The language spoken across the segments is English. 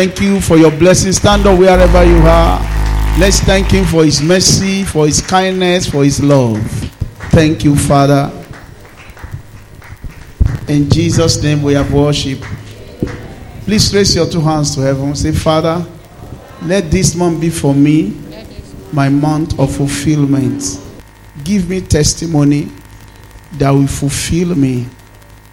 Thank you for your blessing. Stand up wherever you are. Let's thank Him for His mercy, for His kindness, for His love. Thank you, Father. In Jesus' name we have worship. Please raise your two hands to heaven. Say, Father, let this month be for me my month of fulfillment. Give me testimony that will fulfill me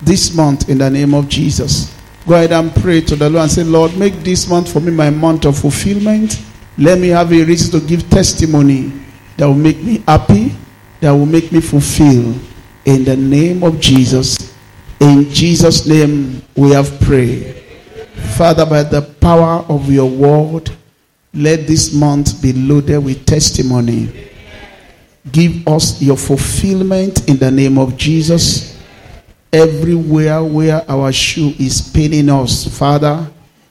this month in the name of Jesus. Go ahead and pray to the Lord and say, Lord, make this month for me my month of fulfillment. Let me have a reason to give testimony that will make me happy, that will make me fulfill. In the name of Jesus. In Jesus' name we have prayed. Father, by the power of your word, let this month be loaded with testimony. Give us your fulfillment in the name of Jesus. Everywhere where our shoe is paining us, Father,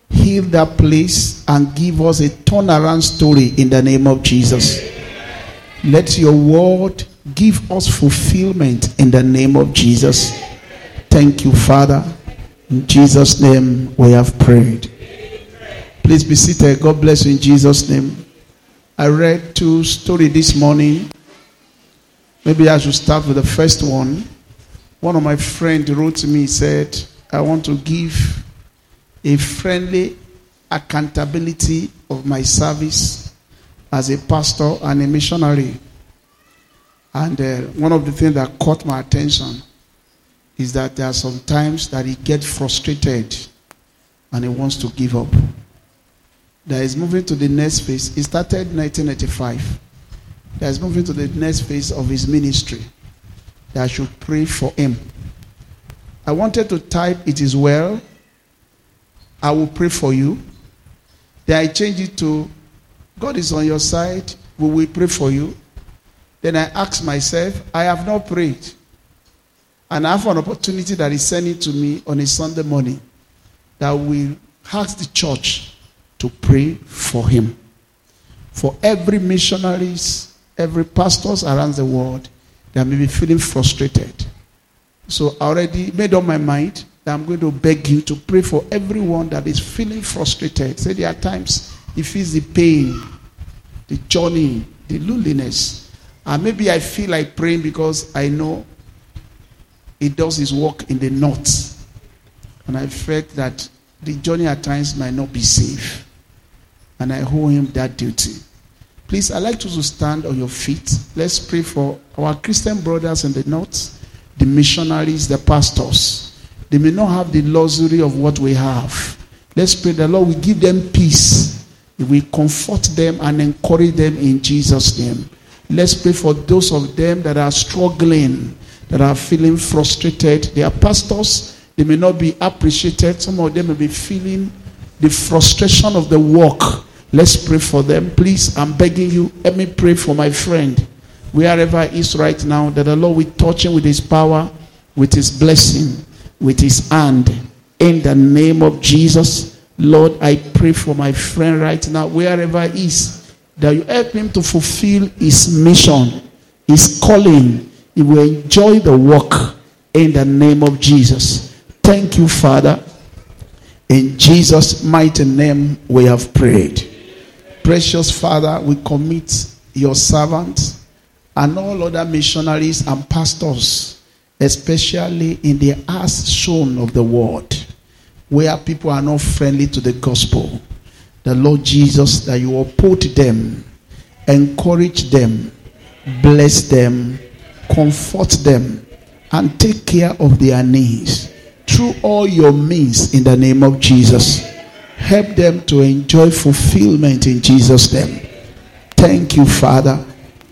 heal that place and give us a turnaround story in the name of Jesus. Let your word give us fulfillment in the name of Jesus. Thank you, Father. In Jesus' name we have prayed. Please be seated. God bless you in Jesus' name. I read two stories this morning. Maybe I should start with the first one. One of my friends wrote to me, he said, I want to give a friendly accountability of my service as a pastor and a missionary. And uh, one of the things that caught my attention is that there are some times that he gets frustrated and he wants to give up. That is moving to the next phase. He started 1985. That is moving to the next phase of his ministry. That I should pray for him. I wanted to type, It is well. I will pray for you. Then I changed it to, God is on your side. We will pray for you. Then I asked myself, I have not prayed. And I have an opportunity that is sending to me on a Sunday morning that will ask the church to pray for him. For every missionaries, every pastors around the world that may be feeling frustrated. So I already made up my mind that I'm going to beg you to pray for everyone that is feeling frustrated. Say there are times he feels the pain, the journey, the loneliness. And maybe I feel like praying because I know he does his work in the north. And I felt that the journey at times might not be safe. And I owe him that duty. Please, I'd like you to stand on your feet. Let's pray for our Christian brothers in the north, the missionaries, the pastors. They may not have the luxury of what we have. Let's pray the Lord will give them peace. We comfort them and encourage them in Jesus' name. Let's pray for those of them that are struggling, that are feeling frustrated. They are pastors. They may not be appreciated. Some of them may be feeling the frustration of the work. Let's pray for them. Please, I'm begging you, let me pray for my friend. Wherever he is right now, that the Lord will touch him with his power, with his blessing, with his hand. In the name of Jesus, Lord, I pray for my friend right now, wherever he is, that you help him to fulfill his mission, his calling. He will enjoy the work in the name of Jesus. Thank you, Father. In Jesus' mighty name, we have prayed. Precious Father, we commit your servants and all other missionaries and pastors, especially in the ass shown of the world, where people are not friendly to the gospel. The Lord Jesus, that you uphold them, encourage them, bless them, comfort them, and take care of their needs through all your means in the name of Jesus. Help them to enjoy fulfillment in Jesus' name. Thank you, Father.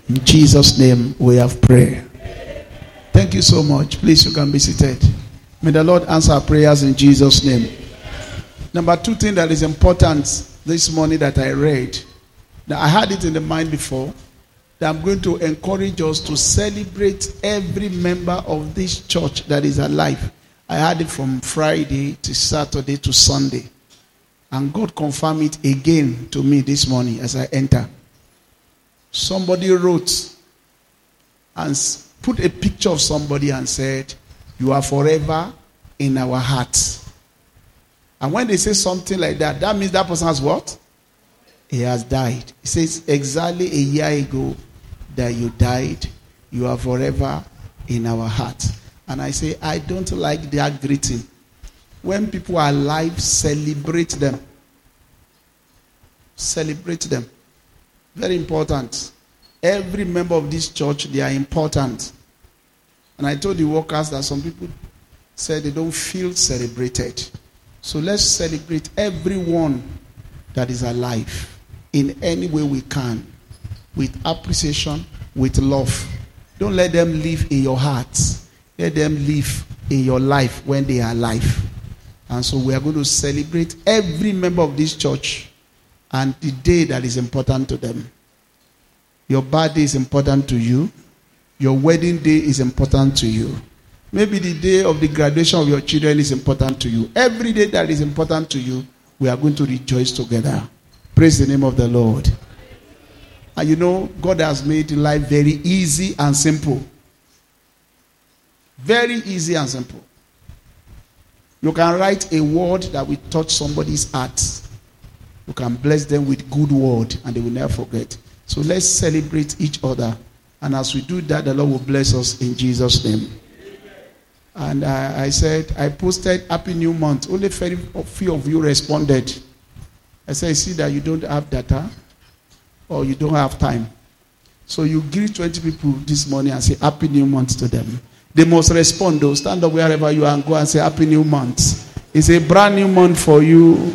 In Jesus' name we have prayer. Thank you so much. Please, you can be seated. May the Lord answer our prayers in Jesus' name. Number two thing that is important this morning that I read, that I had it in the mind before, that I'm going to encourage us to celebrate every member of this church that is alive. I had it from Friday to Saturday to Sunday. And God confirmed it again to me this morning as I enter. Somebody wrote and put a picture of somebody and said, You are forever in our hearts. And when they say something like that, that means that person has what? He has died. He says, exactly a year ago that you died, you are forever in our heart. And I say, I don't like that greeting. When people are alive, celebrate them. Celebrate them. Very important. Every member of this church, they are important. And I told the workers that some people said they don't feel celebrated. So let's celebrate everyone that is alive in any way we can with appreciation, with love. Don't let them live in your hearts. Let them live in your life when they are alive. And so we are going to celebrate every member of this church and the day that is important to them. Your birthday is important to you. Your wedding day is important to you. Maybe the day of the graduation of your children is important to you. Every day that is important to you, we are going to rejoice together. Praise the name of the Lord. And you know, God has made life very easy and simple. Very easy and simple. You can write a word that will touch somebody's heart. You can bless them with good word and they will never forget. So let's celebrate each other. And as we do that, the Lord will bless us in Jesus' name. And I, I said, I posted Happy New Month. Only very few of you responded. I said, I see that you don't have data or you don't have time. So you greet 20 people this morning and say Happy New Month to them. They must respond though. Stand up wherever you are and go and say Happy New Month. It's a brand new month for you.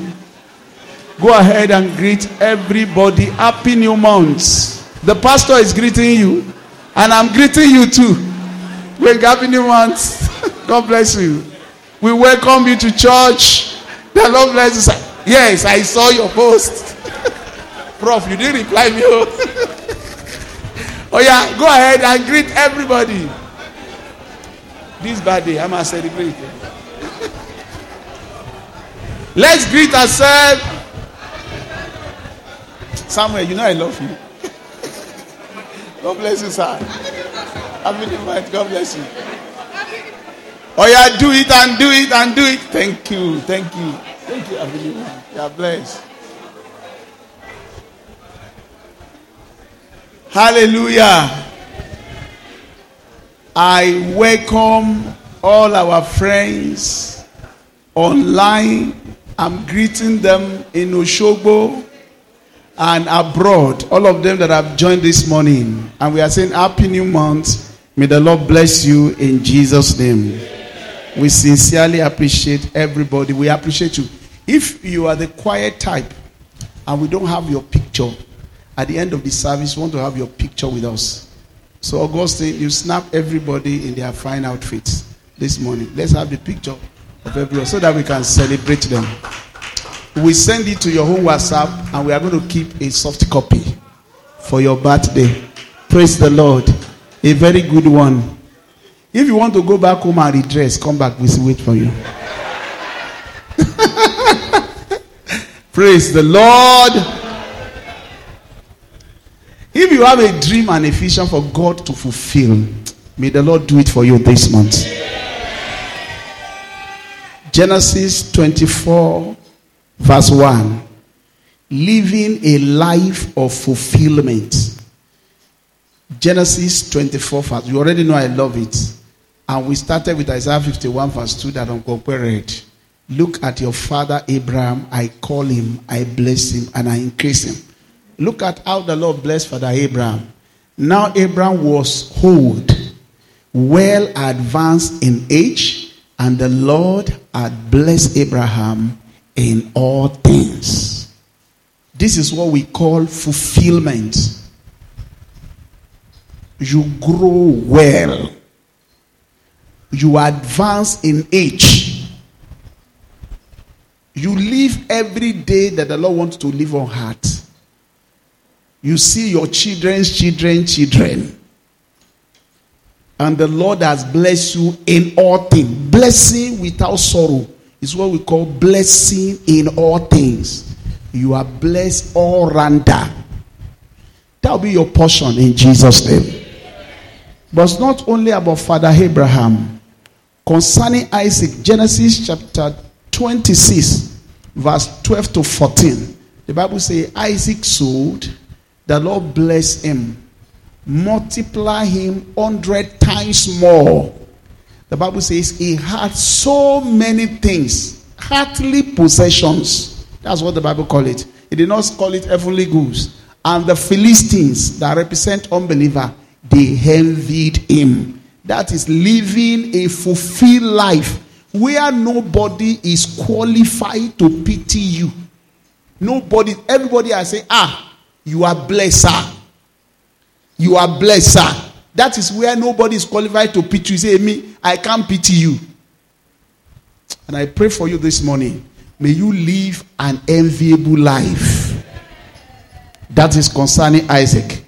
Go ahead and greet everybody. Happy New Month. The pastor is greeting you, and I'm greeting you too. We're happy new month. God bless you. We welcome you to church. The Lord bless you. Yes, I saw your post. Prof, you didn't reply me. Oh. oh yeah, go ahead and greet everybody. This birthday, i must celebrate. Let's greet ourselves. Samuel, you know I love you. God bless you, sir. Happy New Month. God bless you. Oh yeah, do it and do it and do it. Thank you, thank you, thank you. Happy New Month. God bless. Hallelujah. I welcome all our friends online. I'm greeting them in Oshogbo and abroad. All of them that have joined this morning. And we are saying Happy New Month. May the Lord bless you in Jesus' name. We sincerely appreciate everybody. We appreciate you. If you are the quiet type and we don't have your picture, at the end of the service, want to have your picture with us. So, Augustine, eh, you snap everybody in their fine outfits this morning. Let's have the picture of everyone so that we can celebrate them. We send it to your home WhatsApp and we are going to keep a soft copy for your birthday. Praise the Lord. A very good one. If you want to go back home and redress, come back. We'll wait for you. Praise the Lord. If you have a dream and a vision for God to fulfill, may the Lord do it for you this month. Genesis 24, verse 1. Living a life of fulfillment. Genesis 24, verse. You already know I love it. And we started with Isaiah 51, verse 2 that Uncle. Look at your father Abraham. I call him, I bless him, and I increase him. Look at how the Lord blessed Father Abraham. Now Abraham was old, well advanced in age, and the Lord had blessed Abraham in all things. This is what we call fulfillment. You grow well. You advance in age. You live every day that the Lord wants to live on heart. You see your children's children, children. And the Lord has blessed you in all things. Blessing without sorrow is what we call blessing in all things. You are blessed all rounder. That will be your portion in Jesus' name. But it's not only about Father Abraham. Concerning Isaac, Genesis chapter 26, verse 12 to 14. The Bible says Isaac sowed, the Lord bless him, multiply him hundred times more. The Bible says he had so many things, earthly possessions. That's what the Bible call it. It did not call it heavenly goods. And the Philistines that represent unbeliever, they envied him. That is living a fulfilled life where nobody is qualified to pity you. Nobody, everybody I say, ah, you are blessed, sir. You are blessed, sir. That is where nobody is qualified to pity you. Say, me, I can't pity you. And I pray for you this morning. May you live an enviable life. That is concerning Isaac.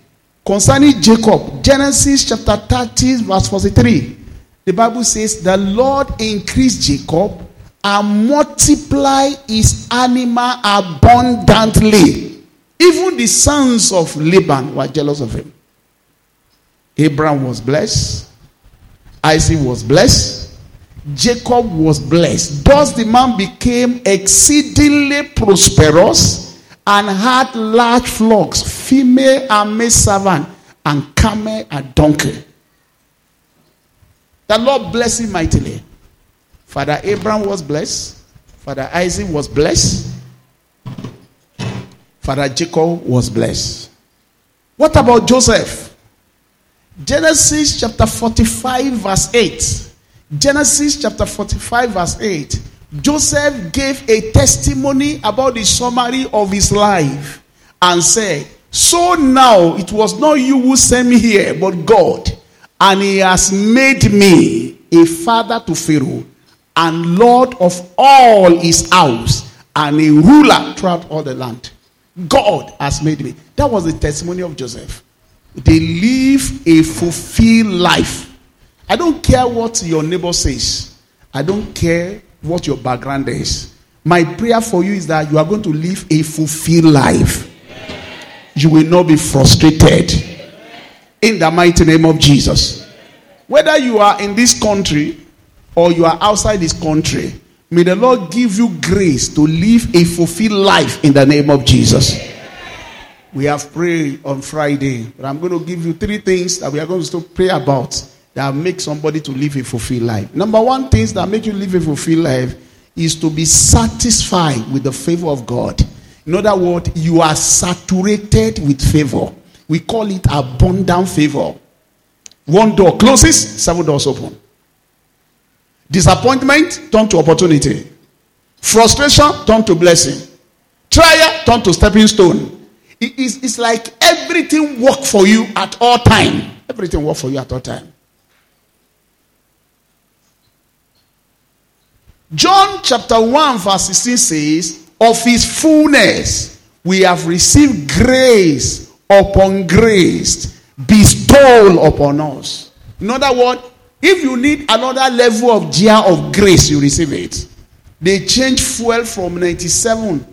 Concerning Jacob, Genesis chapter 30, verse 43. The Bible says, The Lord increased Jacob and multiply his animal abundantly. Even the sons of Laban were jealous of him. Abraham was blessed, Isaac was blessed, Jacob was blessed. Thus the man became exceedingly prosperous and had large flocks, female and male servant, and camel and donkey. The Lord blessed him mightily. Father Abraham was blessed. Father Isaac was blessed. Father Jacob was blessed. What about Joseph? Genesis chapter 45, verse 8. Genesis chapter 45, verse 8. Joseph gave a testimony about the summary of his life and said, So now it was not you who sent me here, but God. And he has made me a father to Pharaoh and Lord of all his house and a ruler throughout all the land. God has made me. That was the testimony of Joseph. They live a fulfilled life. I don't care what your neighbor says. I don't care what your background is. My prayer for you is that you are going to live a fulfilled life. You will not be frustrated. In the mighty name of Jesus. Whether you are in this country or you are outside this country, may the Lord give you grace to live a fulfilled life in the name of Jesus. We have prayed on Friday, but I'm going to give you three things that we are going to pray about that make somebody to live a fulfilled life. Number one, things that make you live a fulfilled life is to be satisfied with the favor of God. In other words, you are saturated with favor. We call it abundant favor. One door closes, seven doors open. Disappointment turn to opportunity. Frustration turn to blessing. Trial turn to stepping stone. It is, it's like everything work for you at all time. Everything work for you at all time. John chapter 1 verse 16 says, Of his fullness we have received grace upon grace bestowed upon us. In other words, if you need another level of jar of grace, you receive it. They change fuel from 97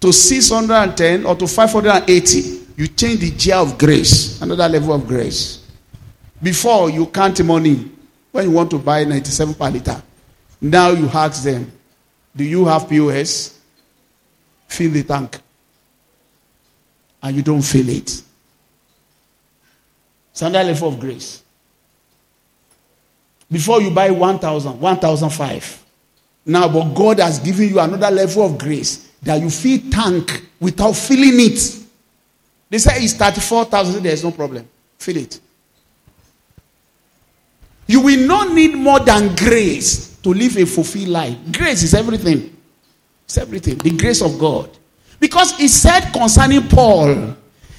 to 610 or to 580, you change the jar of grace, another level of grace. Before you count money when you want to buy 97 per liter. Now you ask them, Do you have POS? Fill the tank. And you don't fill it. It's another level of grace. Before you buy 1,000, 1,005. Now, but God has given you another level of grace that you fill tank without filling it. They say it's 34,000. There's no problem. Fill it. You will not need more than grace to live a fulfilled life. Grace is everything. It's everything. The grace of God. Because he said concerning Paul,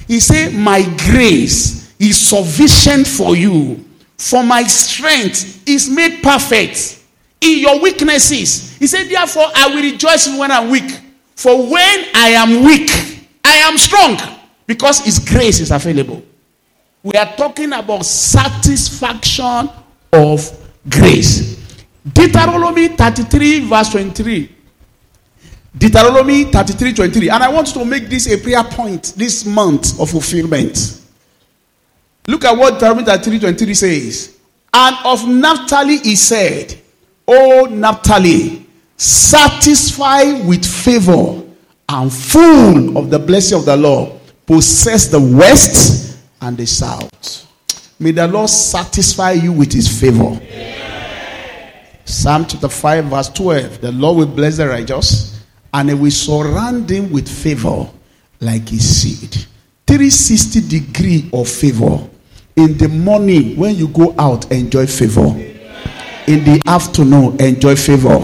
he said, My grace is sufficient for you. For my strength is made perfect in your weaknesses. He said, Therefore, I will rejoice when I'm weak. For when I am weak, I am strong because His grace is available. We are talking about satisfaction of grace. Deuteronomy 33, verse 23. Deuteronomy 33, 23. And I want to make this a prayer point this month of fulfillment. Look at what Deuteronomy 33, 23 says. And of Naphtali he said, O Naphtali, satisfy with favor and full of the blessing of the Lord, possess the west and the south. May the Lord satisfy you with his favor. Psalm chapter 5, verse 12. The Lord will bless the righteous, and he will surround him with favor like his seed. 360 degree of favor. In the morning, when you go out, enjoy favor. In the afternoon, enjoy favor.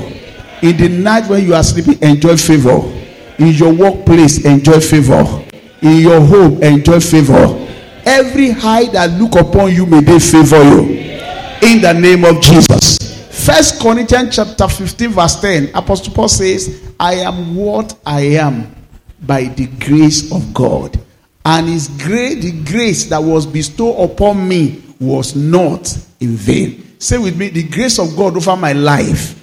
In the night, when you are sleeping, enjoy favor. In your workplace, enjoy favor. In your home, enjoy favor. Every eye that look upon you, may they favor you. In the name of Jesus. First Corinthians chapter 15, verse 10. Apostle Paul says, I am what I am by the grace of God. And his great the grace that was bestowed upon me was not in vain. Say with me, the grace of God over my life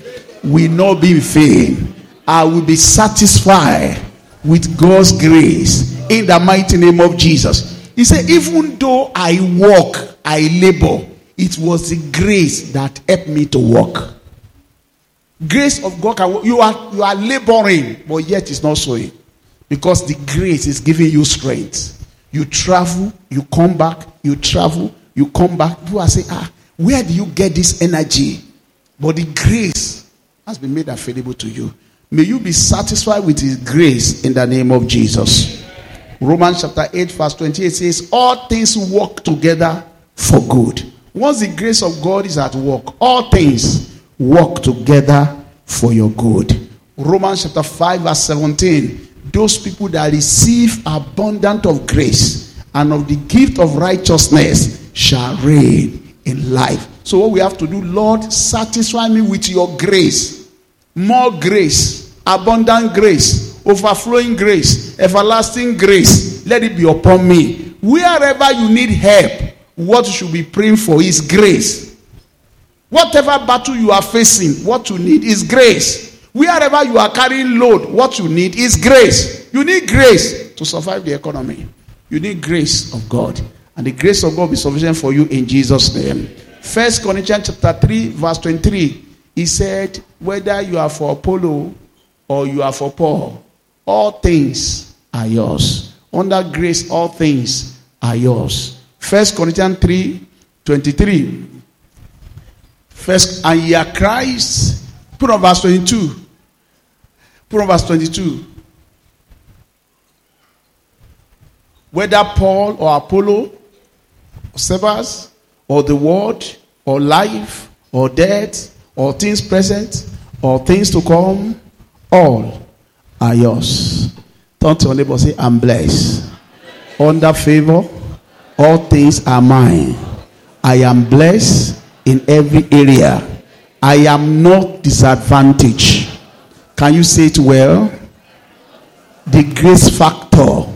will not be in vain. I will be satisfied with God's grace in the mighty name of Jesus. He said, even though I walk, I labor, it was the grace that helped me to walk. Grace of God can you are you are laboring, but yet it's not so. Because the grace is giving you strength. You travel, you come back, you travel, you come back. People are saying, ah, where do you get this energy? But the grace has been made available to you. May you be satisfied with his grace in the name of Jesus. Romans chapter 8, verse 28 says, All things work together for good. Once the grace of God is at work, all things work together for your good. Romans chapter 5, verse 17. Those people that receive abundant of grace and of the gift of righteousness shall reign in life. So, what we have to do, Lord, satisfy me with your grace. More grace, abundant grace, overflowing grace, everlasting grace. Let it be upon me. Wherever you need help, what you should be praying for is grace. Whatever battle you are facing, what you need is grace. Wherever you are carrying load, what you need is grace. You need grace to survive the economy. You need grace of God. And the grace of God will be sufficient for you in Jesus' name. First Corinthians chapter 3, verse 23. He said, Whether you are for Apollo or you are for Paul, all things are yours. Under grace, all things are yours. First Corinthians 3, 23. First, and ye are Christ. Put on verse 22. Verse 22. Whether Paul or Apollo, or Cephas, or the world, or life, or death, or things present, or things to come, all are yours. Turn to your neighbor say, I'm blessed. Under favor, all things are mine. I am blessed in every area. I am not disadvantaged. Can you say it well? The grace factor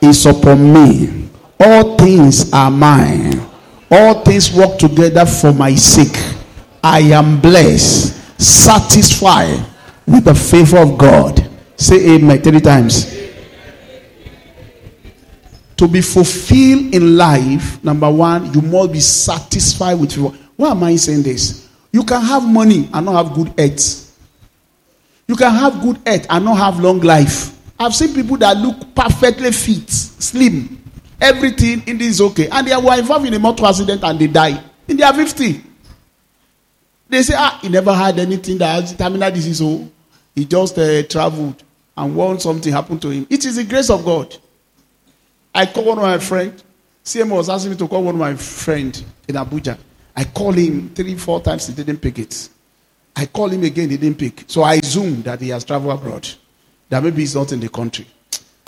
is upon me. All things are mine. All things work together for my sake. I am blessed, satisfied with the favor of God. Say amen three times. To be fulfilled in life, number one, you must be satisfied with favor. Why am I saying this? You can have money and not have good health. You can have good health and not have long life. I've seen people that look perfectly fit, slim, everything in this is okay, and they were involved in a motor accident and they die in their 50. They say, ah, he never had anything that has terminal disease, so oh. he just uh, traveled and when something happened to him. It is the grace of God. I called one of my friends. CM was asking me to call one of my friends in Abuja. I called him three, four times, he didn't pick it. I called him again, he didn't pick. So I assumed that he has traveled abroad, that maybe he's not in the country.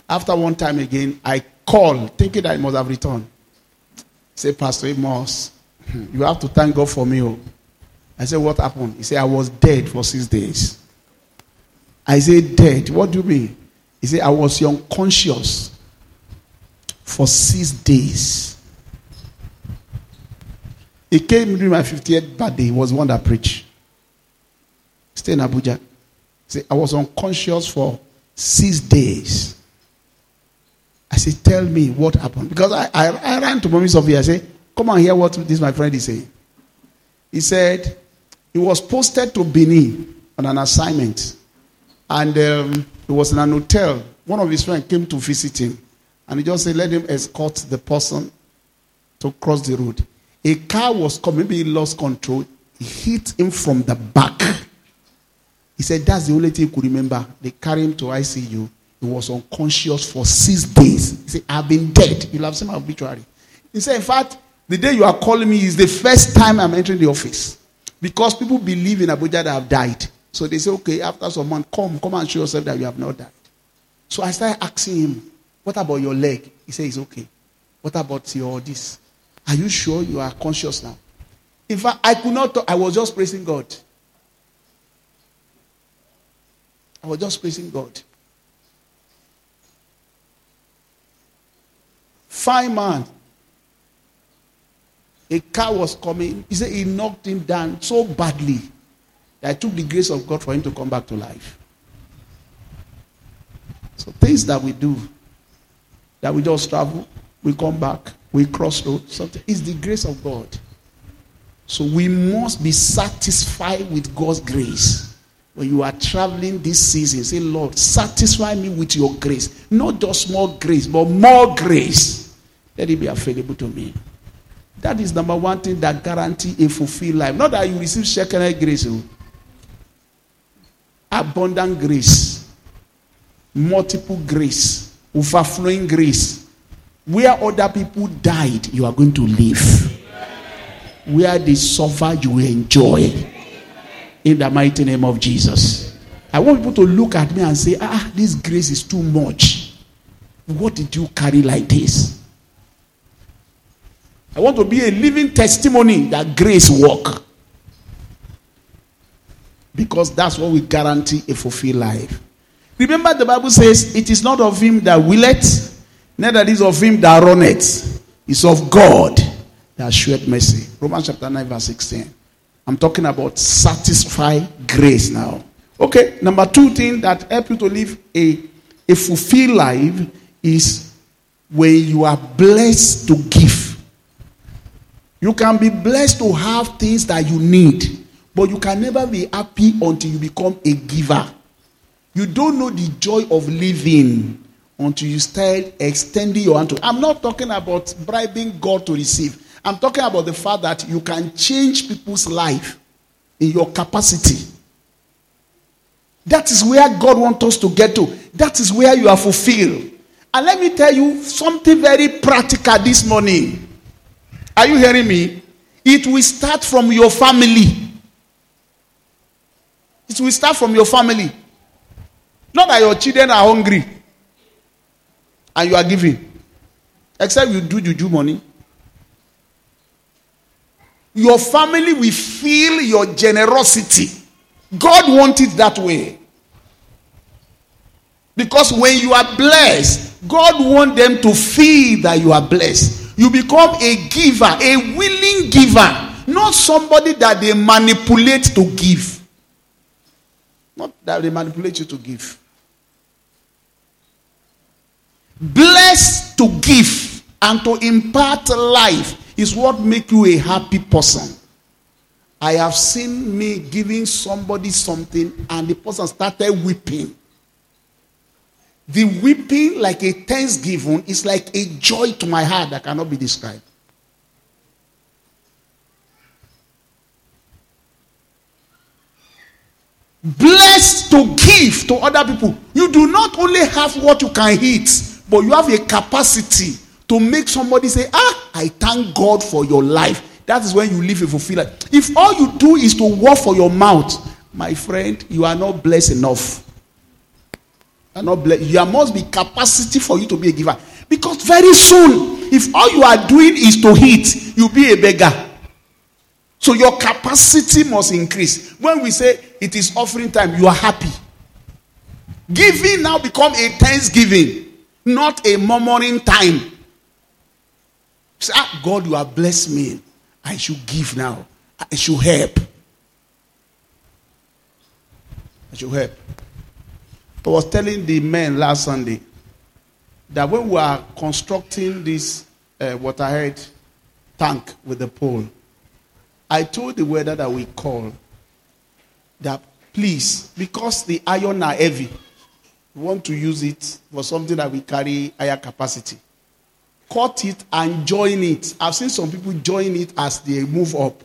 After one time again, I called, thinking that he must have returned. Say, Pastor Amos, hmm, you have to thank God for me. Oh. I said, What happened? He said, I was dead for six days. I said, Dead? What do you mean? He said, I was unconscious for six days. He came during my 50th birthday. He was one that preached. Stay in Abuja. Say, I was unconscious for six days. I said, Tell me what happened. Because I, I, I ran to Mommy Sophia. I said, Come and hear what this my friend is saying. He said, He was posted to Benin on an assignment. And um, he was in an hotel. One of his friends came to visit him. And he just said, let him escort the person to cross the road. A car was coming, maybe he lost control. He hit him from the back. He said that's the only thing he could remember. They carried him to ICU. He was unconscious for six days. He said, I've been dead. You'll have seen my obituary. He said, In fact, the day you are calling me is the first time I'm entering the office. Because people believe in Abuja that have died. So they say, Okay, after some month, come, come and show yourself that you have not died. So I started asking him, What about your leg? He said, It's okay. What about your this? Are you sure you are conscious now? In fact, I could not talk. I was just praising God. I was just praising God. Fine man. A car was coming. He said he knocked him down so badly that it took the grace of God for him to come back to life. So things that we do, that we just travel, we come back, we cross road, something. It's the grace of God. So we must be satisfied with God's grace. When you are traveling this season, say, Lord, satisfy me with your grace. Not just more grace, but more grace. Let it be available to me. That is number one thing that guarantee a fulfilled life. Not that you receive Shekinah grace, oh. abundant grace, multiple grace, overflowing grace. Where other people died, you are going to live. Where they suffer, you will enjoy. In the mighty name of Jesus. I want people to look at me and say, ah, this grace is too much. What did you carry like this? I want to be a living testimony that grace work. Because that's what we guarantee a fulfilled life. Remember, the Bible says, It is not of him that willeth, neither is of him that runneth. It's of God that showeth mercy. Romans chapter 9, verse 16. I'm talking about satisfy grace now. Okay, number two thing that help you to live a, a fulfilled life is when you are blessed to give. You can be blessed to have things that you need, but you can never be happy until you become a giver. You don't know the joy of living until you start extending your hand to. I'm not talking about bribing God to receive. I'm talking about the fact that you can change people's life in your capacity. That is where God wants us to get to. That is where you are fulfilled. And let me tell you something very practical this morning. Are you hearing me? It will start from your family. It will start from your family. Not that your children are hungry and you are giving. Except you do juju money. Your family will feel your generosity. God wants it that way. Because when you are blessed, God wants them to feel that you are blessed. You become a giver, a willing giver, not somebody that they manipulate to give. Not that they manipulate you to give. Blessed to give and to impart life is what make you a happy person. I have seen me giving somebody something and the person started weeping. The weeping, like a thanksgiving, is like a joy to my heart that cannot be described. Blessed to give to other people. You do not only have what you can eat, but you have a capacity to make somebody say, Ah, I thank God for your life. That is when you live a fulfilled life. If all you do is to work for your mouth, my friend, you are not blessed enough. You are not blessed. There must be capacity for you to be a giver. Because very soon, if all you are doing is to eat, you'll be a beggar. So your capacity must increase. When we say it is offering time, you are happy. Giving now become a thanksgiving, not a murmuring time. Say, ah, God, you have blessed me. I should give now. I should help. I should help. I was telling the men last Sunday that when we are constructing this uh, waterhead tank with the pole, I told the weather that we call that please, because the iron are heavy, we want to use it for something that we carry higher capacity. Cut it and join it. I've seen some people join it as they move up.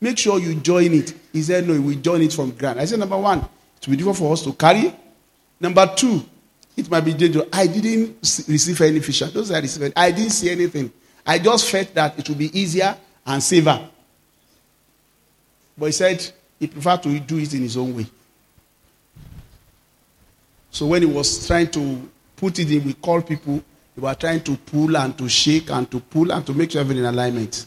Make sure you join it. He said, No, we join it from ground. I said, Number one, it will be difficult for us to carry. Number two, it might be dangerous. I didn't receive any fish. Those I received, I didn't see anything. I just felt that it would be easier and safer. But he said he preferred to do it in his own way. So when he was trying to put it in, we called people. They were trying to pull and to shake and to pull and to make sure everything in alignment.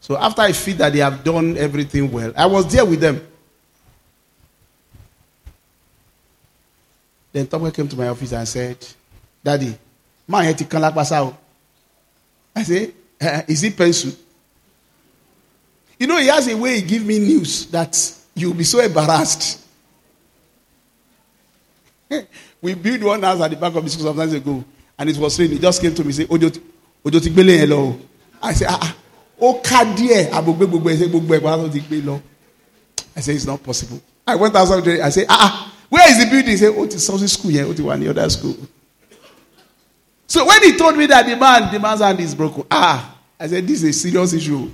So after I feel that they have done everything well, I was there with them. Then Tomwe came to my office and said, Daddy, had to come like I say, uh, is it pencil? You know, he has a way he give me news that you'll be so embarrassed. we built one house at the back of the school some time ago, and it was raining. He just came to me and said, Ojo, ti gbele. I said, ah, ah, ó ká díẹ̀. I said, it's not possible. I went outside, I said, ah, ah, where is the building? He said, oh, it's something school here, it's one other school. So when he told me that the man, the man's hand is broken, ah, I said, this is a serious issue.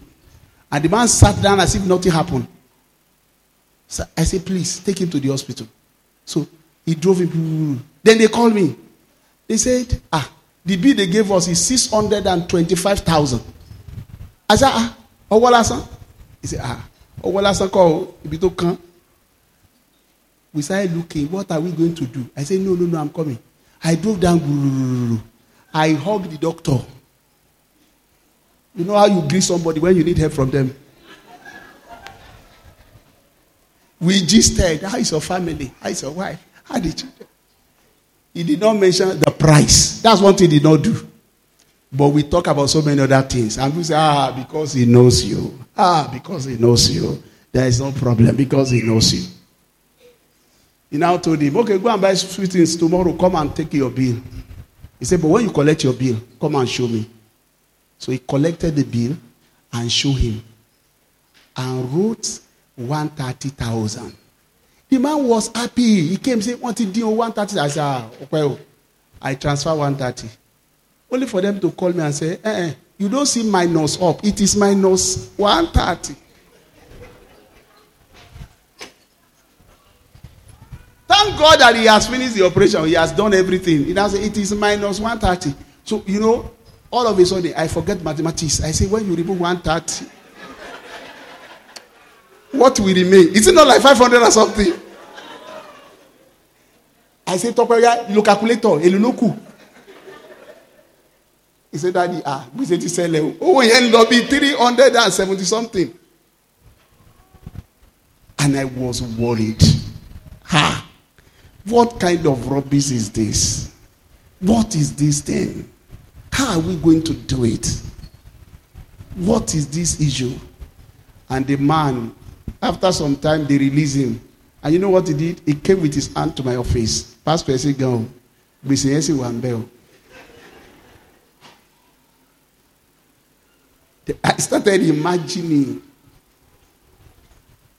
And the man sat down as if nothing happened. So I said, please, take him to the hospital. So he drove him. Then they called me. They said, ah, the bill they gave us is 625,000. I said, ah, Owolasan? He said, ah, Owolasan call, Ibito kan. We started looking, what are we going to do? I said, no, no, no, I'm coming. I drove down. I hugged the doctor. You know how you greet somebody when you need help from them? We just said, How is your family? How is your wife? How did you? He did not mention the price. That's one thing he did not do. But we talk about so many other things. And we say, ah, because he knows you. Ah, because he knows you. There is no problem because he knows you. He now told him, okay, go and buy sweet things tomorrow. Come and take your bill. He said, but when you collect your bill, come and show me. So he collected the bill and showed him. And wrote 130,000. The man was happy. He came say, "What did you 130?" I said, ah, well, I transfer 130. Only for them to call me and say, eh, eh, you don't see minus up. It is minus 130. Thank God that he has finished the operation. He has done everything. He say it is minus 130. So, you know, all of a sudden, I forget mathematics. I say, when you remove 130, what will remain? Is it not like 500 or something? I said, Topoya, you calculator, Elunoku. He said, Daddy, ah, we said sell. Oh, he lobby 370 something. And I was worried. Ha! What kind of rubbish is this? What is this thing? How are we going to do it? What is this issue? And the man after some time, they released him. And you know what he did? He came with his hand to my office. Pastor said, Go. Gbèsè one bell. I started imagining.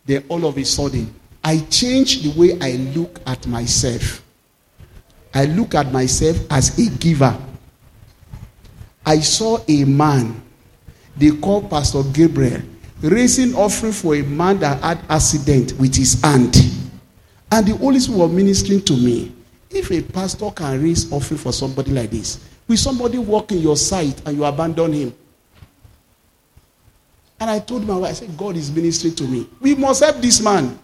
Then all of a sudden, I changed the way I look at myself. I look at myself as a giver. I saw a man they call Pastor Gabriel raising offering for a man that had accident with his hand. And the Holy Spirit was ministering to me. If a pastor can raise offering for somebody like this, will somebody walk in your sight and you abandon him? And I told my wife, I said, God is ministering to me. We must help this man.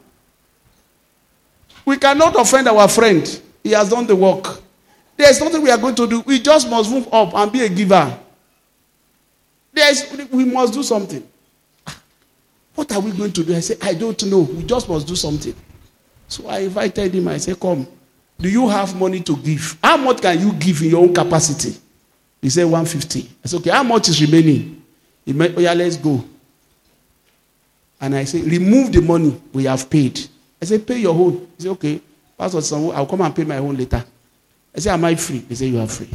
We cannot offend our friend. He has done the work. There's nothing we are going to do. We just must move up and be a giver. There's, we must do something. What are we going to do? I said, I don't know. We just must do something. So I invited him. I said, Come. Do you have money to give? How much can you give in your own capacity? He said, 150. I said, Okay, how much is remaining? He said, Oh, yeah, let's go. And I said, Remove the money we have paid. I said, Pay your own. He said, Okay, Pastor Sanwo, I'll come and pay my own later. I said, Am I free? He said, You are free.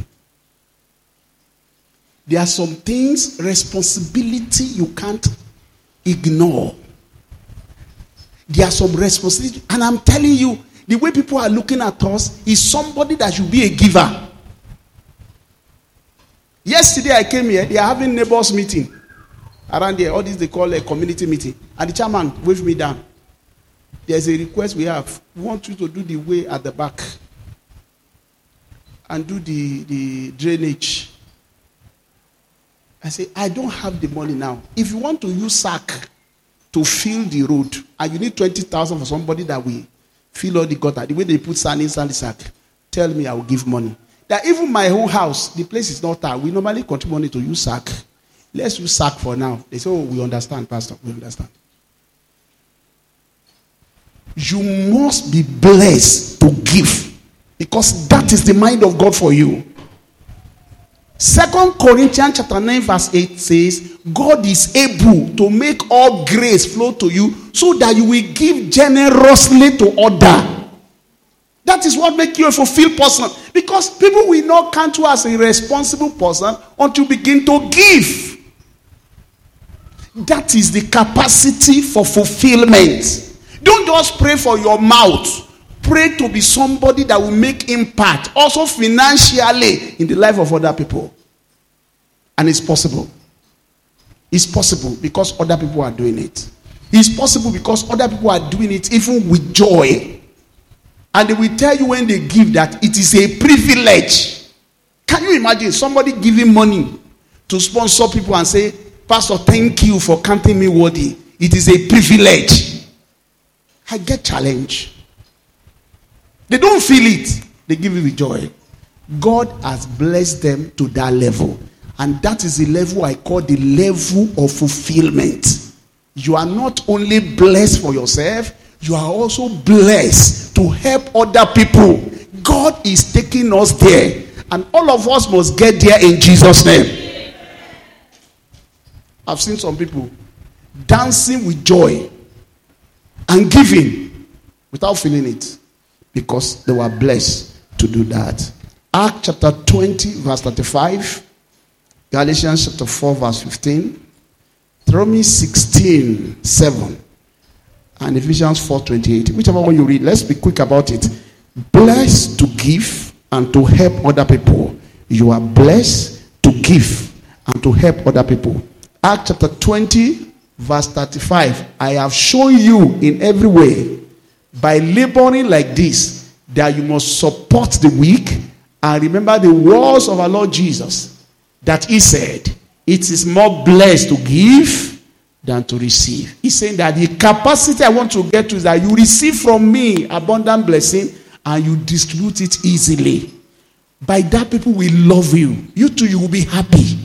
There are some things, responsibility you can't ignore. There are some responsibility. And I'm telling you, the way people are looking at us is somebody that should be a giver. Yesterday I came here, they are having neighbors meeting around here. All this they call a community meeting. And the chairman waved me down. There's a request we have. We want you to do the way at the back and do the, the drainage. I say, I don't have the money now. If you want to use sack to fill the road, and you need 20,000 for somebody that will fill all the gutter, the way they put sand inside the sack, tell me I will give money. That even my whole house, the place is not that. We normally contribute money to use sack. Let's use sack for now. They say, Oh, we understand, Pastor. We understand. You must be blessed to give because that is the mind of God for you. Second Corinthians chapter 9, verse 8 says, God is able to make all grace flow to you so that you will give generously to other. That is what makes you a fulfilled person. Because people will not count you as a responsible person until you begin to give. That is the capacity for fulfillment. Don't just pray for your mouth. Pray to be somebody that will make impact, also financially, in the life of other people. And it's possible. It's possible because other people are doing it. It's possible because other people are doing it even with joy. And they will tell you when they give that it is a privilege. Can you imagine somebody giving money to sponsor people and say, Pastor, thank you for counting me worthy. It is a privilege. I get challenged. They don't feel it, they give it with joy. God has blessed them to that level. And that is the level I call the level of fulfillment. You are not only blessed for yourself, you are also blessed to help other people. God is taking us there. And all of us must get there in Jesus' name. I've seen some people dancing with joy and giving without feeling it because they were blessed to do that. Act chapter 20, verse 35, Galatians chapter 4, verse 15, Deuteronomy 16, 7, and Ephesians 4, 28. Whichever one you read, let's be quick about it. Blessed to give and to help other people. You are blessed to give and to help other people. Act chapter 20, verse 35. I have shown you in every way by laboring like this that you must support the weak and remember the words of our Lord Jesus that he said, It is more blessed to give than to receive. He's saying that the capacity I want to get to is that you receive from me abundant blessing and you distribute it easily. By that, people will love you. You too, you will be happy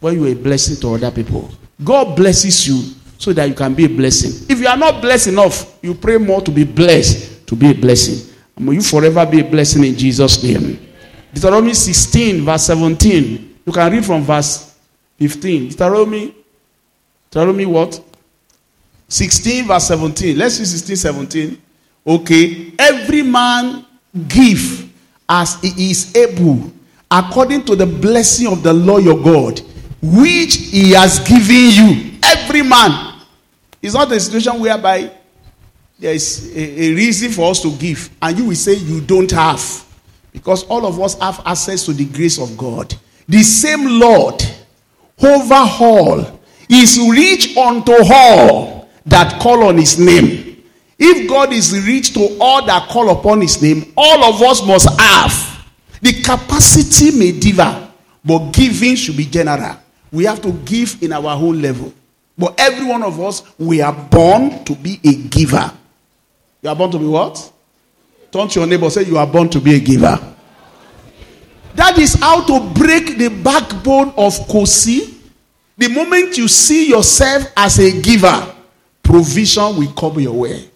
when you are a blessing to other people. God blesses you so that you can be a blessing. If you are not blessed enough, you pray more to be blessed, to be a blessing. And may you forever be a blessing in Jesus' name. Deuteronomy 16, verse 17. You can read from verse 15. Deuteronomy, Deuteronomy what? 16, verse 17. Let's see 16, 17. Okay. Every man give as he is able, according to the blessing of the Lord your God, which he has given you. Every man. It's not a situation whereby there is a, a reason for us to give, and you will say you don't have. Because all of us have access to the grace of God. The same Lord over all is rich unto all that call on his name. If God is rich to all that call upon his name, all of us must have. The capacity may differ, but giving should be general. We have to give in our whole level. But every one of us, we are born to be a giver. You are born to be what? Turn to your neighbor, say, You are born to be a giver. That is how to break the backbone of Kosi. The moment you see yourself as a giver, provision will come your way.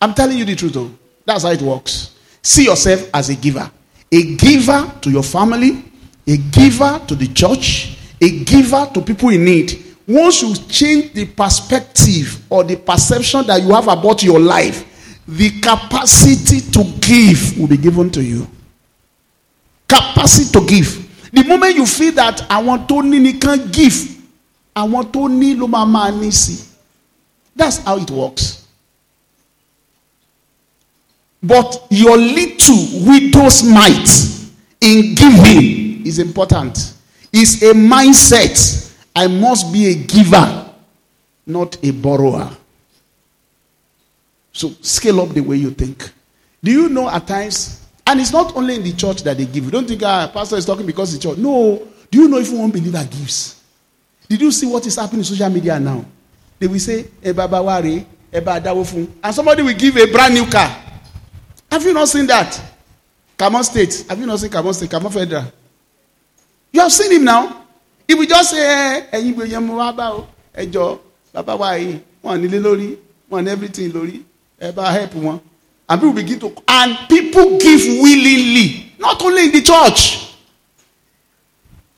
I'm telling you the truth, though. That's how it works. See yourself as a giver. A giver to your family, a giver to the church, a giver to people in need. Once you change the perspective or the perception that you have about your life, the capacity to give will be given to you. Capacity to give. The moment you feel that I want to ní can give, I want to ní ló ní sí. That's how it works. But your little widow's might in giving is important. It's a mindset. I must be a giver, not a borrower. So scale up the way you think. Do you know at times, and it's not only in the church that they give. You don't think our ah, pastor is talking because the church. No. Do you know if one believer gives? Did you see what is happening in social media now? They will say, Eba Wari, Eba Adawofun. And somebody will give a brand new car. Have you not seen that? Kamon State. Have you not seen Kamon State? Kamon Federal. You have seen him now. If we just say, eh, ẹ̀yin gbèyàn mo wá bá o, ẹ jọ, bàbá wa yìí, wọ́n nílé lórí, wọ́n everything lórí, ẹ bá help wọn. And people begin to, and people give willingly, not only in the church.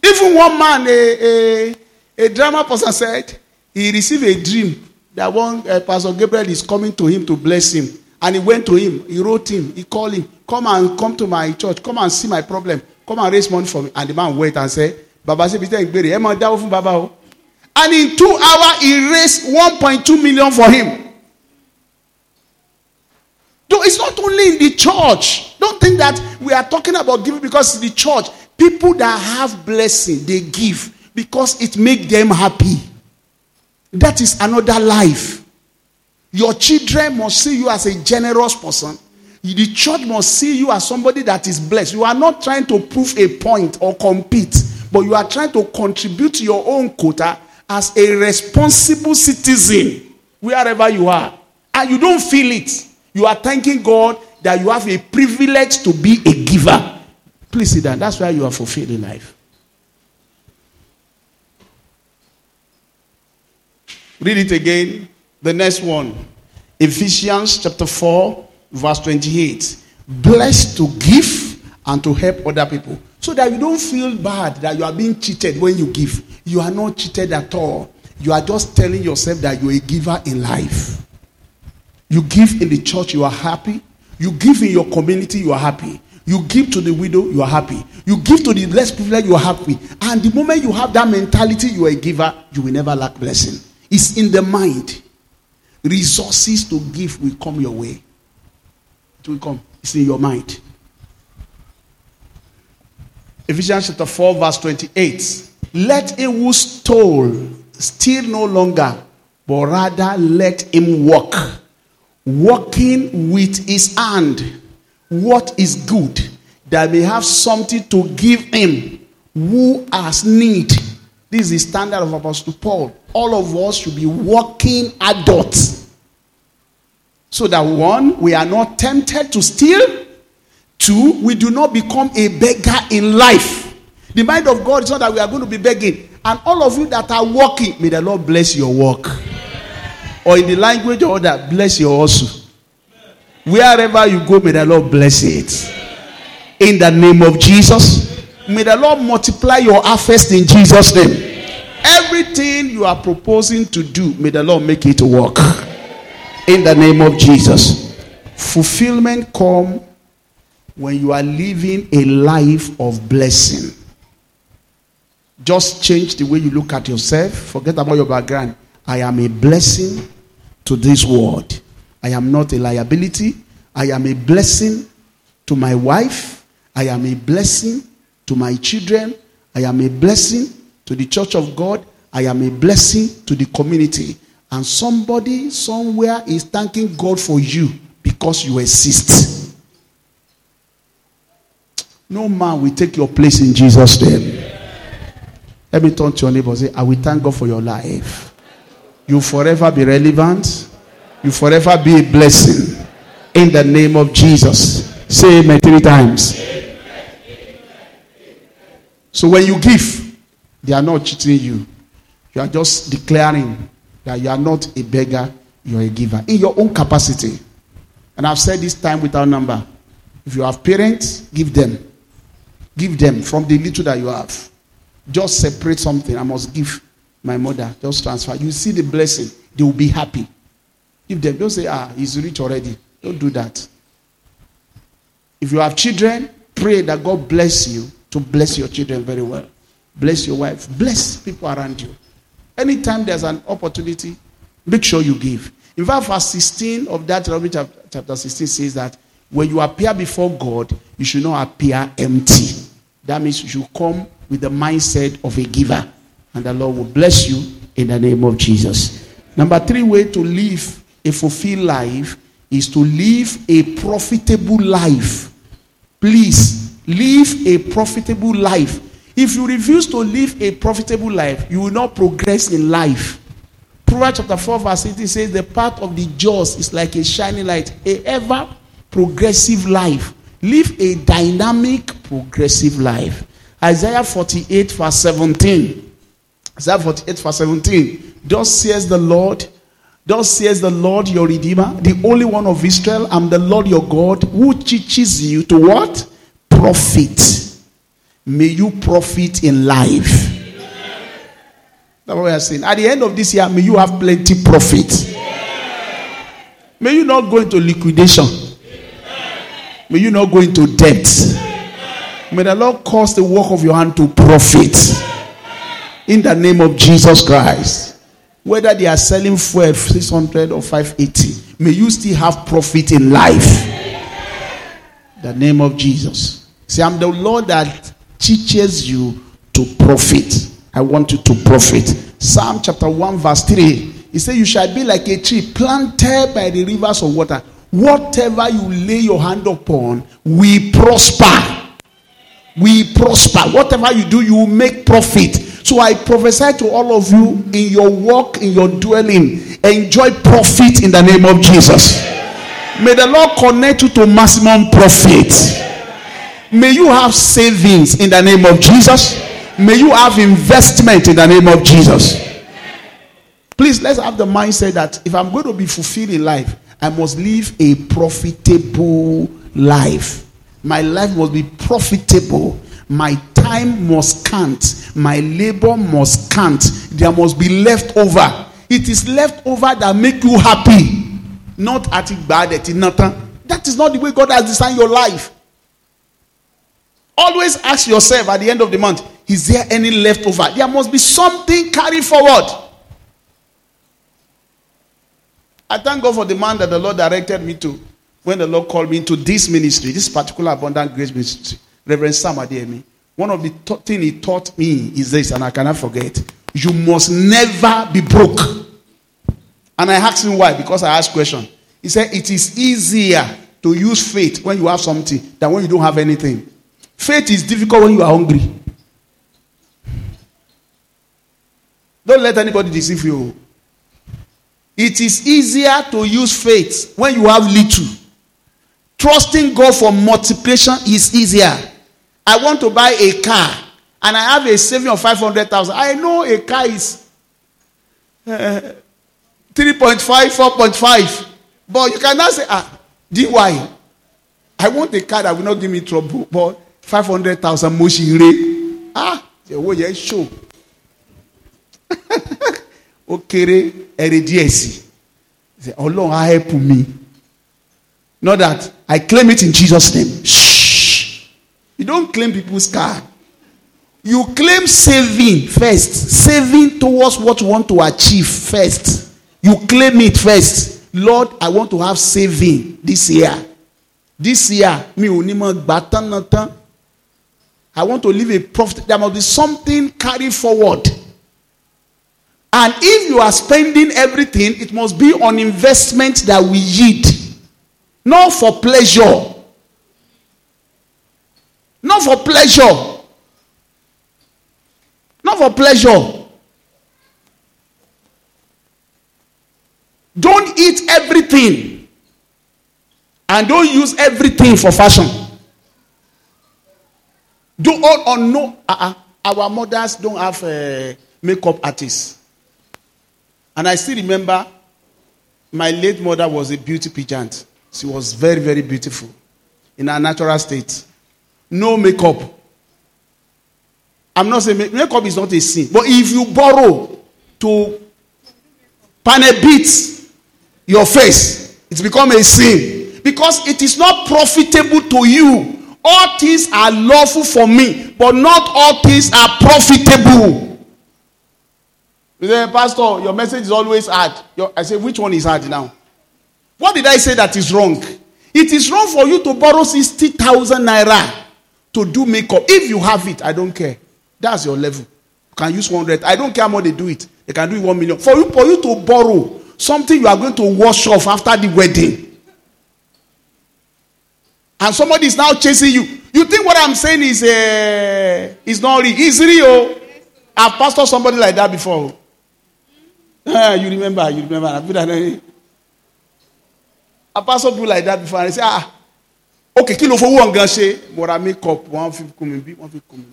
Even one man, a, a, a drama person said, he received a dream that one uh, Pastor Gabriel is coming to him to bless him. And he went to him, he wrote him, he called him, come and come to my church, come and see my problem, come and raise money for me. And the man went and said, Baba said, Baba. And in two hours, he raised 1.2 million for him. Though it's not only in the church. Don't think that we are talking about giving because the church. People that have blessing, they give because it makes them happy. That is another life. Your children must see you as a generous person. The church must see you as somebody that is blessed. You are not trying to prove a point or compete, but you are trying to contribute to your own quota as a responsible citizen wherever you are. And you don't feel it. You are thanking God that you have a privilege to be a giver. Please sit down. That's why you are fulfilled in life. Read it again. The next one. Ephesians chapter 4, verse 28. Blessed to give and to help other people. So that you don't feel bad that you are being cheated when you give. You are not cheated at all. You are just telling yourself that you're a giver in life. You give in the church, you are happy. You give in your community, you are happy. You give to the widow, you are happy. You give to the less privileged, you are happy. And the moment you have that mentality, you are a giver, you will never lack blessing. It's in the mind. Resources to give will come your way. It will come. It's in your mind. Ephesians chapter 4, verse 28. Let him who stole steal no longer, but rather let him walk working with his hand what is good, that may have something to give him who has need. This is the standard of Apostle Paul. All of us should be working adults. So that one, we are not tempted to steal. Two, we do not become a beggar in life. The mind of God is not that we are going to be begging. And all of you that are working, may the Lord bless your work or in the language of that, bless your also. Wherever you go, may the Lord bless it. In the name of Jesus, may the Lord multiply your harvest in Jesus' name. Everything you are proposing to do, may the Lord make it work. In the name of Jesus. Fulfillment come when you are living a life of blessing. Just change the way you look at yourself. Forget about your background. I am a blessing to this world. I am not a liability. I am a blessing to my wife. I am a blessing to my children. I am a blessing to the church of God. I am a blessing to the community. And somebody somewhere is thanking God for you because you exist. No man will take your place in Jesus' name. Let me turn to your neighbor and say, I will thank God for your life. You forever be relevant. You forever be a blessing. In the name of Jesus. Say amen three times. So when you give, they are not cheating you. You are just declaring that you are not a beggar, you are a giver in your own capacity. And I've said this time without number. If you have parents, give them. Give them from the little that you have. Just separate something. I must give my mother, just transfer. You see the blessing, they will be happy. If they don't say, ah, he's rich already, don't do that. If you have children, pray that God bless you to bless your children very well. Bless your wife, bless people around you. Anytime there's an opportunity, Make sure you give. In fact, verse 16 of that chapter 16 says that when you appear before God, you should not appear empty. That means you should come with the mindset of a giver. And the Lord will bless you in the name of Jesus. Number three way to live a fulfilled life is to live a profitable life. Please, live a profitable life. If you refuse to live a profitable life, you will not progress in life. Proverbs chapter 4, verse 18 says, The path of the just is like a shining light, a ever progressive life. Live a dynamic, progressive life. Isaiah 48, verse 17. Isaiah 48, verse 17. Thus says the Lord, Thus says the Lord your Redeemer, the only one of Israel. I'm the Lord your God who teaches you to what? Profit. May you profit in life. That's what we are saying. At the end of this year, may you have plenty profit. May you not go into liquidation. May you not go into debt. May the Lord cause the work of your hand to profit. In the name of Jesus Christ whether they are selling fuel 600 or 580 may you still have profit in life the name of jesus See, i'm the lord that teaches you to profit. I want you to profit. Psalm chapter 1 verse 3 he said you shall be like a tree planted by the rivers of water. Whatever you lay your hand upon we prosper. We prosper. Whatever you do you will make profit. So I prophesy to all of you in your work, in your dwelling, enjoy profit in the name of Jesus. May the Lord connect you to maximum profit. May you have savings in the name of Jesus. May you have investment in the name of Jesus. Please let's have the mindset that if I'm going to be fulfilled in life, I must live a profitable life. My life must be profitable. My time must count. My labor must count. There must be left over. It is left over that make you happy. Not at it bad at it. That is not the way God has designed your life. Always ask yourself at the end of the month, is there any leftover? There must be something carried forward. I thank God for the man that the Lord directed me to when the Lord called me into this ministry, this particular abundant grace ministry. Reverend Sam Adeyemi. One of the th- things he taught me is this, and I cannot forget. You must never be broke. And I asked him why, because I asked question. He said it is easier to use faith when you have something than when you don't have anything. Faith is difficult when you are hungry. Don't let anybody deceive you. It is easier to use faith when you have little. Trusting God for multiplication is easier. I want to buy a car and I have a saving of 500,000. I know a car is uh, 3.5, 4.5. But you cannot say, ah, DY. I want a car that will not give me trouble. But 500,000 moshire. Ah, owó yẹn show. ó kéré ẹ̀rẹ̀ díẹ̀ sí. Ọlọ́run help me. Not that I claim it in Jesus' name. Shh. You don't claim people's car. You claim saving first. Saving towards what you want to achieve first. You claim it first. Lord, I want to have saving this year. This year, me I want to live a profit. There must be something carried forward. And if you are spending everything, it must be on investment that we yield, not for pleasure. Not for pleasure. Not for pleasure. Don't eat everything. And don't use everything for fashion. Do all or no. Uh-uh. Our mothers don't have uh, makeup artists. And I still remember my late mother was a beauty pageant. She was very, very beautiful in her natural state no makeup. I'm not saying makeup is not a sin, but if you borrow to pan a bit your face, it's become a sin because it is not profitable to you. All things are lawful for me, but not all things are profitable. You say, Pastor, your message is always hard. I say, which one is hard now? What did I say that is wrong? It is wrong for you to borrow 60,000 naira to do makeup. If you have it, I don't care. That's your level. You can use 100. I don't care how much they do it. They can do it 1 million. For you, for you to borrow something you are going to wash off after the wedding. And somebody is now chasing you. You think what I'm saying is uh, is not real? It's real. I've pastored somebody like that before. You remember? You remember? I. I pastored people like that before, and they say, ah, okay, kí ló fowó ọ̀gán ṣe mo ra make up wọ́n fi kún mi bí wọ́n fi kún mi.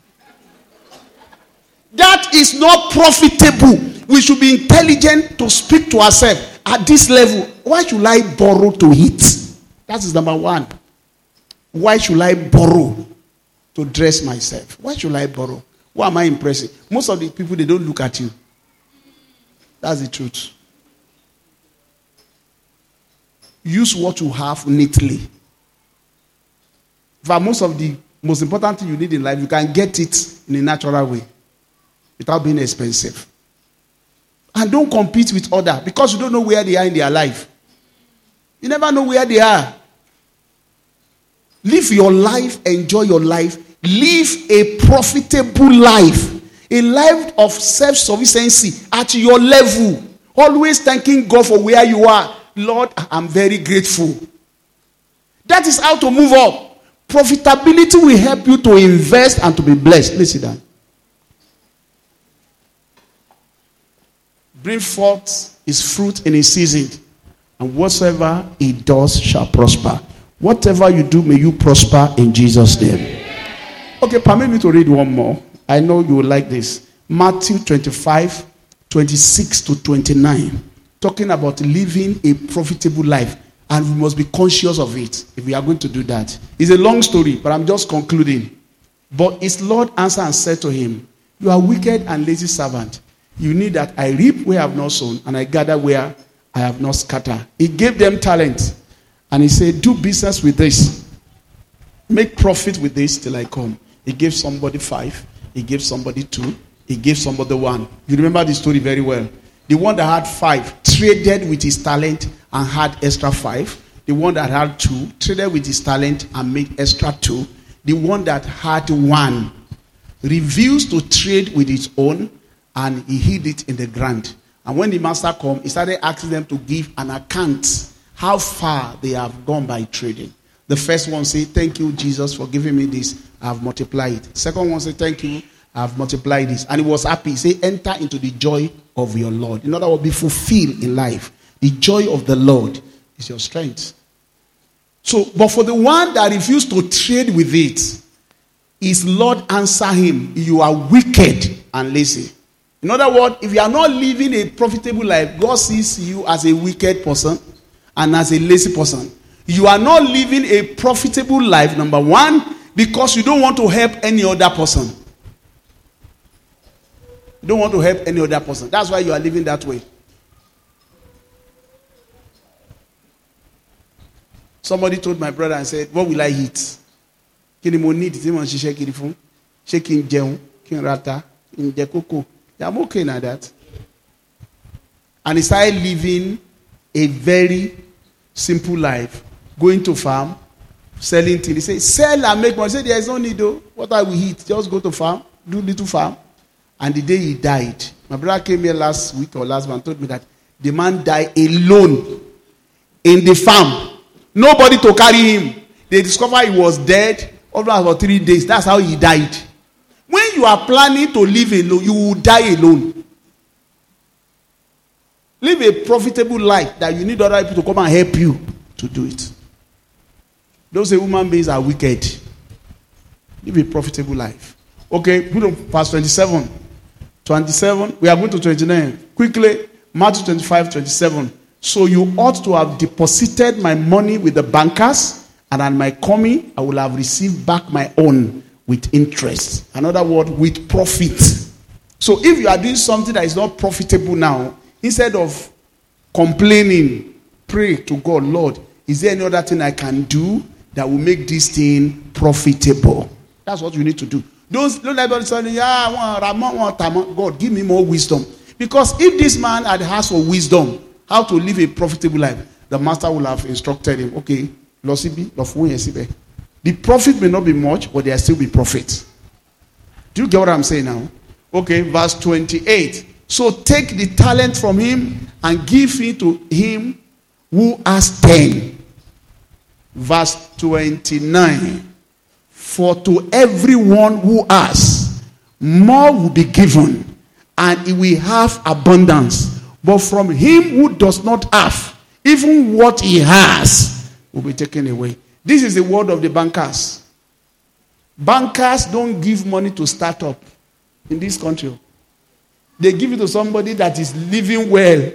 That is not profitable. We should be intelligent to speak to ourselves at this level. Why should I borrow to eat? That is number one. Why should I borrow to dress myself? Why should I borrow? Who am I impressing? Most of the people they don't look at you. That's the truth. Use what you have neatly. For most of the most important thing you need in life, you can get it in a natural way without being expensive. And don't compete with others because you don't know where they are in their life. You never know where they are. Live your life, enjoy your life, live a profitable life, a life of self sufficiency at your level. Always thanking God for where you are. Lord, I'm very grateful. That is how to move up. Profitability will help you to invest and to be blessed. Listen down. Bring forth his fruit in his season, and whatsoever he does shall prosper. Whatever you do, may you prosper in Jesus' name. Okay, permit me to read one more. I know you will like this. Matthew 25, 26 to 29. Talking about living a profitable life. And we must be conscious of it if we are going to do that. It's a long story, but I'm just concluding. But his Lord answered and said to him, You are wicked and lazy servant. You need that I reap where I have not sown, and I gather where I have not scattered. He gave them talent. And he said, Do business with this. Make profit with this till I come. He gave somebody five. He gave somebody two. He gave somebody one. You remember the story very well. The one that had five traded with his talent and had extra five. The one that had two traded with his talent and made extra two. The one that had one refused to trade with his own and he hid it in the ground. And when the master come, he started asking them to give an account how far they have gone by trading. The first one say, "Thank you, Jesus, for giving me this. I have multiplied it." Second one say, "Thank you, I have multiplied this," and he was happy. Say, "Enter into the joy of your Lord." In other words, be fulfilled in life. The joy of the Lord is your strength. So, but for the one that refused to trade with it, his Lord answer him, "You are wicked and lazy." In other words, if you are not living a profitable life, God sees you as a wicked person and as a lazy person. You are not living a profitable life, number one, because you don't want to help any other person. You don't want to help any other person. That's why you are living that way. Somebody told my brother and said, What will I eat? Kí ni mo need tí mo ń ṣiṣẹ́ kiri fún? Ṣé kí n jẹun? Kí n rata? Kí n jẹ kókò? I'm okay now that. And he started living a very simple life. Going to farm, selling things. He said, sell and make money. He said, there is no need though. What I will eat? Just go to farm, do little farm. And the day he died, my brother came here last week or last month told me that the man died alone in the farm. Nobody to carry him. They discovered he was dead over about three days. That's how he died. When you are planning to live alone, you will die alone. Live a profitable life that you need other people to come and help you to do it. Those human beings are wicked. Live a profitable life. Okay, put on verse 27. 27. We are going to 29. Quickly, Matthew 25, 27. So you ought to have deposited my money with the bankers, and at my coming, I will have received back my own with interest. Another word, with profit. So if you are doing something that is not profitable now, instead of complaining, pray to God, Lord, is there any other thing I can do that will make this thing profitable? That's what you need to do. Don't, don't let anybody say, yeah, I want, God, give me more wisdom. Because if this man had asked for wisdom, how to live a profitable life, the master would have instructed him, okay, the profit may not be much, but there still be profit. Do you get what I'm saying now? Okay, verse 28. So take the talent from him and give it to him who has 10. Verse 29. For to everyone who has, more will be given, and he will have abundance. But from him who does not have, even what he has will be taken away. This is the word of the bankers. Bankers don't give money to start up in this country. They give it to somebody that is living well,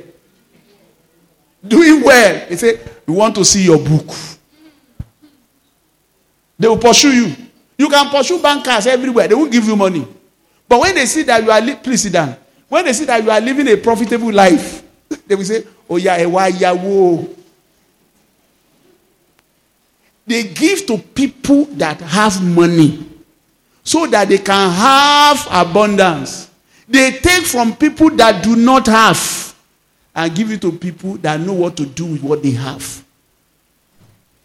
doing well. They say, We want to see your book. They will pursue you. You can pursue bankers everywhere, they will give you money. But when they see that you are, li- please sit down. When they see that you are living a profitable life, they will say, Oh, yeah, eh, why, yeah, whoa. They give to people that have money so that they can have abundance. They take from people that do not have and give it to people that know what to do with what they have.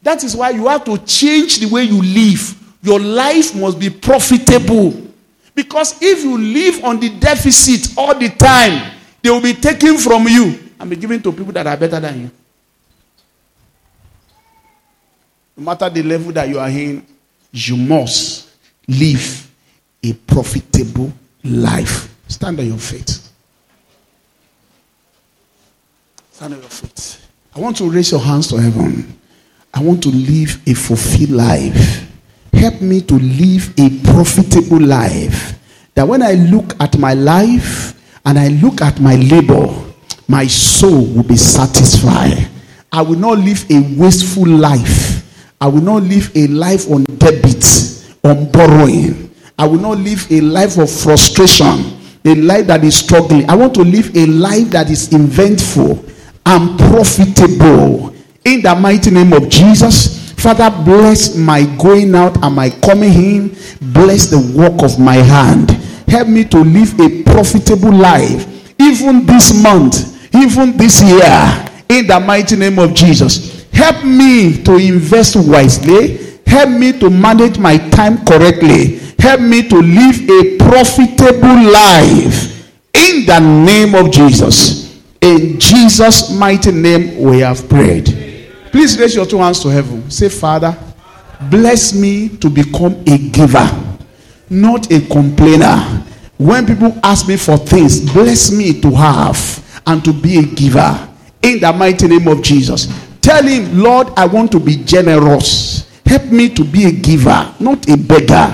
That is why you have to change the way you live. Your life must be profitable. Because if you live on the deficit all the time, they will be taken from you and be given to people that are better than you. No matter the level that you are in, you must live a profitable life. Stand on your feet. Stand on your feet. I want to raise your hands to heaven. I want to live a fulfilled life. Help me to live a profitable life. That when I look at my life and I look at my labor, my soul will be satisfied. I will not live a wasteful life. I will not live a life on debit on borrowing. I will not live a life of frustration, a life that is struggling. I want to live a life that is inventful and profitable. In the mighty name of Jesus, Father, bless my going out and my coming in. Bless the work of my hand. Help me to live a profitable life, even this month, even this year. In the mighty name of Jesus, help me to invest wisely Help me to manage my time correctly. Help me to live a profitable life. In the name of Jesus. In Jesus' mighty name, we have prayed. Please raise your two hands to heaven. Say, Father, bless me to become a giver, not a complainer. When people ask me for things, bless me to have and to be a giver. In the mighty name of Jesus. Tell him, Lord, I want to be generous. Help me to be a giver, not a beggar.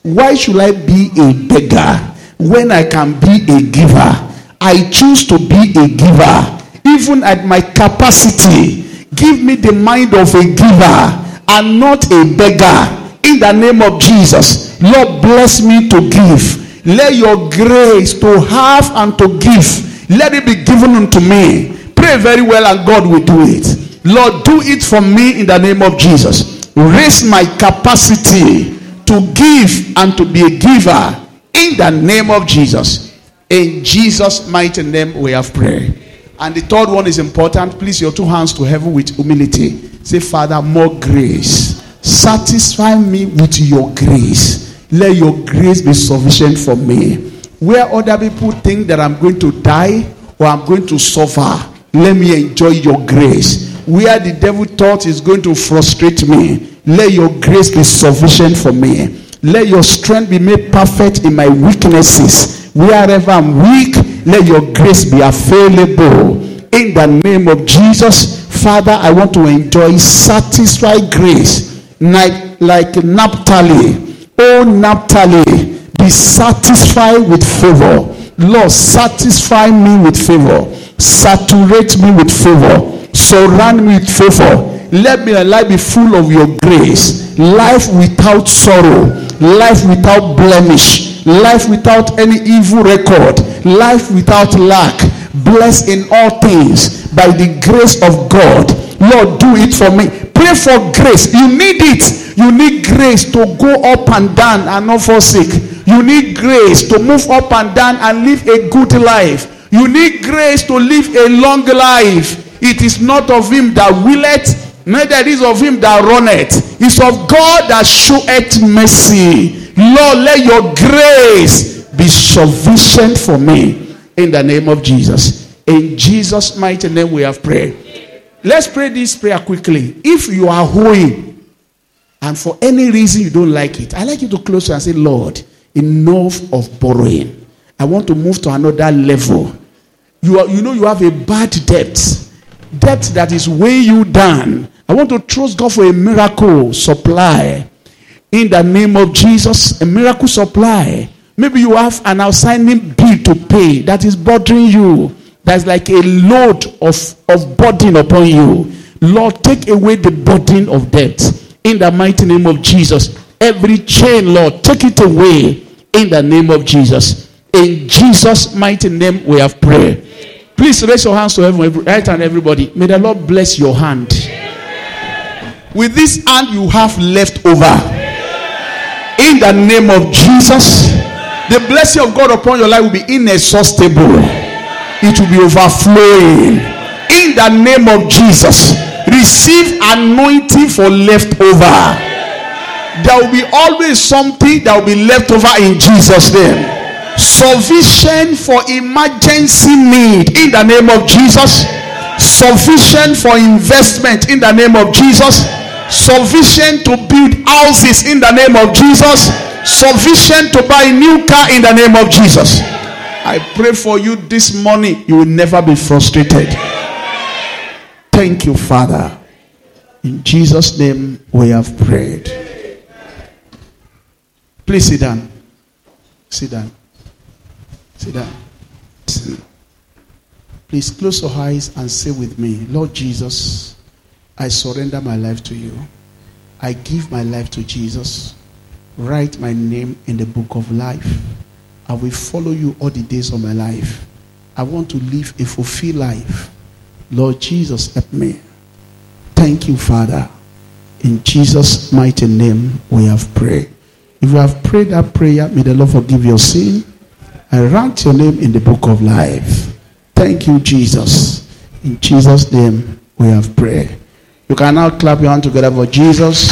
Why should I be a beggar when I can be a giver? I choose to be a giver, even at my capacity. Give me the mind of a giver and not a beggar. In the name of Jesus, Lord, bless me to give. Let your grace to have and to give, let it be given unto me. Pray very well, and God will do it. Lord, do it for me in the name of Jesus raise my capacity to give and to be a giver in the name of Jesus. In Jesus' mighty name, we have prayed. And the third one is important. Please, your two hands to heaven with humility. Say, Father, more grace. Satisfy me with your grace. Let your grace be sufficient for me. Where other people think that I'm going to die or I'm going to suffer, let me enjoy your grace where the devil thought is going to frustrate me, let your grace be sufficient for me. Let your strength be made perfect in my weaknesses. Wherever I'm weak, let your grace be available. In the name of Jesus, Father, I want to enjoy satisfied grace like, like Naphtali. Oh, Naphtali, be satisfied with favor. Lord, satisfy me with favor. Saturate me with favor Surround me with favor. Let my life be full of your grace. Life without sorrow. Life without blemish. Life without any evil record. Life without lack. Blessed in all things by the grace of God. Lord, do it for me. Pray for grace. You need it. You need grace to go up and down and not forsake. You need grace to move up and down and live a good life. You need grace to live a long life. It is not of him that willeth, neither is of him that runneth. It's of God that showeth mercy. Lord, let your grace be sufficient for me. In the name of Jesus. In Jesus' mighty name we have prayed. Let's pray this prayer quickly. If you are hoeing and for any reason you don't like it, I like you to close and say, Lord, enough of borrowing. I want to move to another level. You, are, you know you have a bad debt, debt that is weighing you down. I want to trust God for a miracle supply. In the name of Jesus, a miracle supply. Maybe you have an outstanding bill to pay that is bothering you. That's like a load of, of burden upon you. Lord, take away the burden of debt. In the mighty name of Jesus. Every chain, Lord, take it away. In the name of Jesus. In Jesus' mighty name, we have prayed. Please raise your hands to heaven, right hand, everybody. May the Lord bless your hand. With this hand you have left over. In the name of Jesus, the blessing of God upon your life will be inexhaustible. It will be overflowing. In the name of Jesus, receive anointing for leftover. There will be always something that will be left over in Jesus' name. Sufficient for emergency need in the name of Jesus. Sufficient for investment in the name of Jesus. Sufficient to build houses in the name of Jesus. Sufficient to buy a new car in the name of Jesus. I pray for you this morning. You will never be frustrated. Thank you, Father. In Jesus' name we have prayed. Please sit down. Sit down. Sit. Please close your eyes and say with me, Lord Jesus, I surrender my life to you. I give my life to Jesus. Write my name in the book of life. I will follow you all the days of my life. I want to live a fulfilled life. Lord Jesus, help me. Thank you, Father. In Jesus' mighty name, we have prayed. If you have prayed that prayer, may the Lord forgive your sin and write your name in the book of life. Thank you, Jesus. In Jesus' name, we have prayed. You can now clap your hand together for Jesus.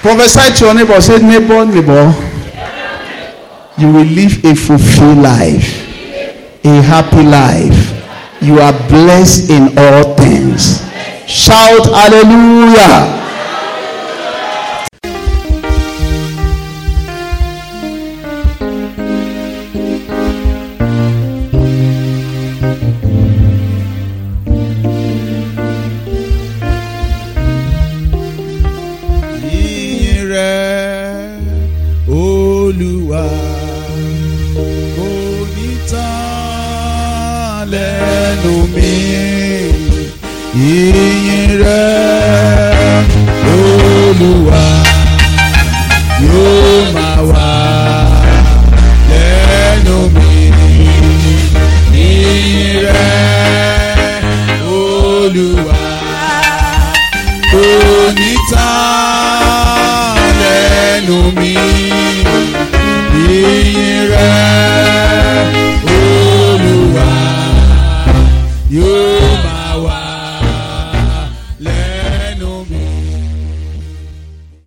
Prophesy to your neighbor. Say, neighbor, neighbor. You will live a fulfilled life, a happy life. You are blessed in all things. Shout hallelujah.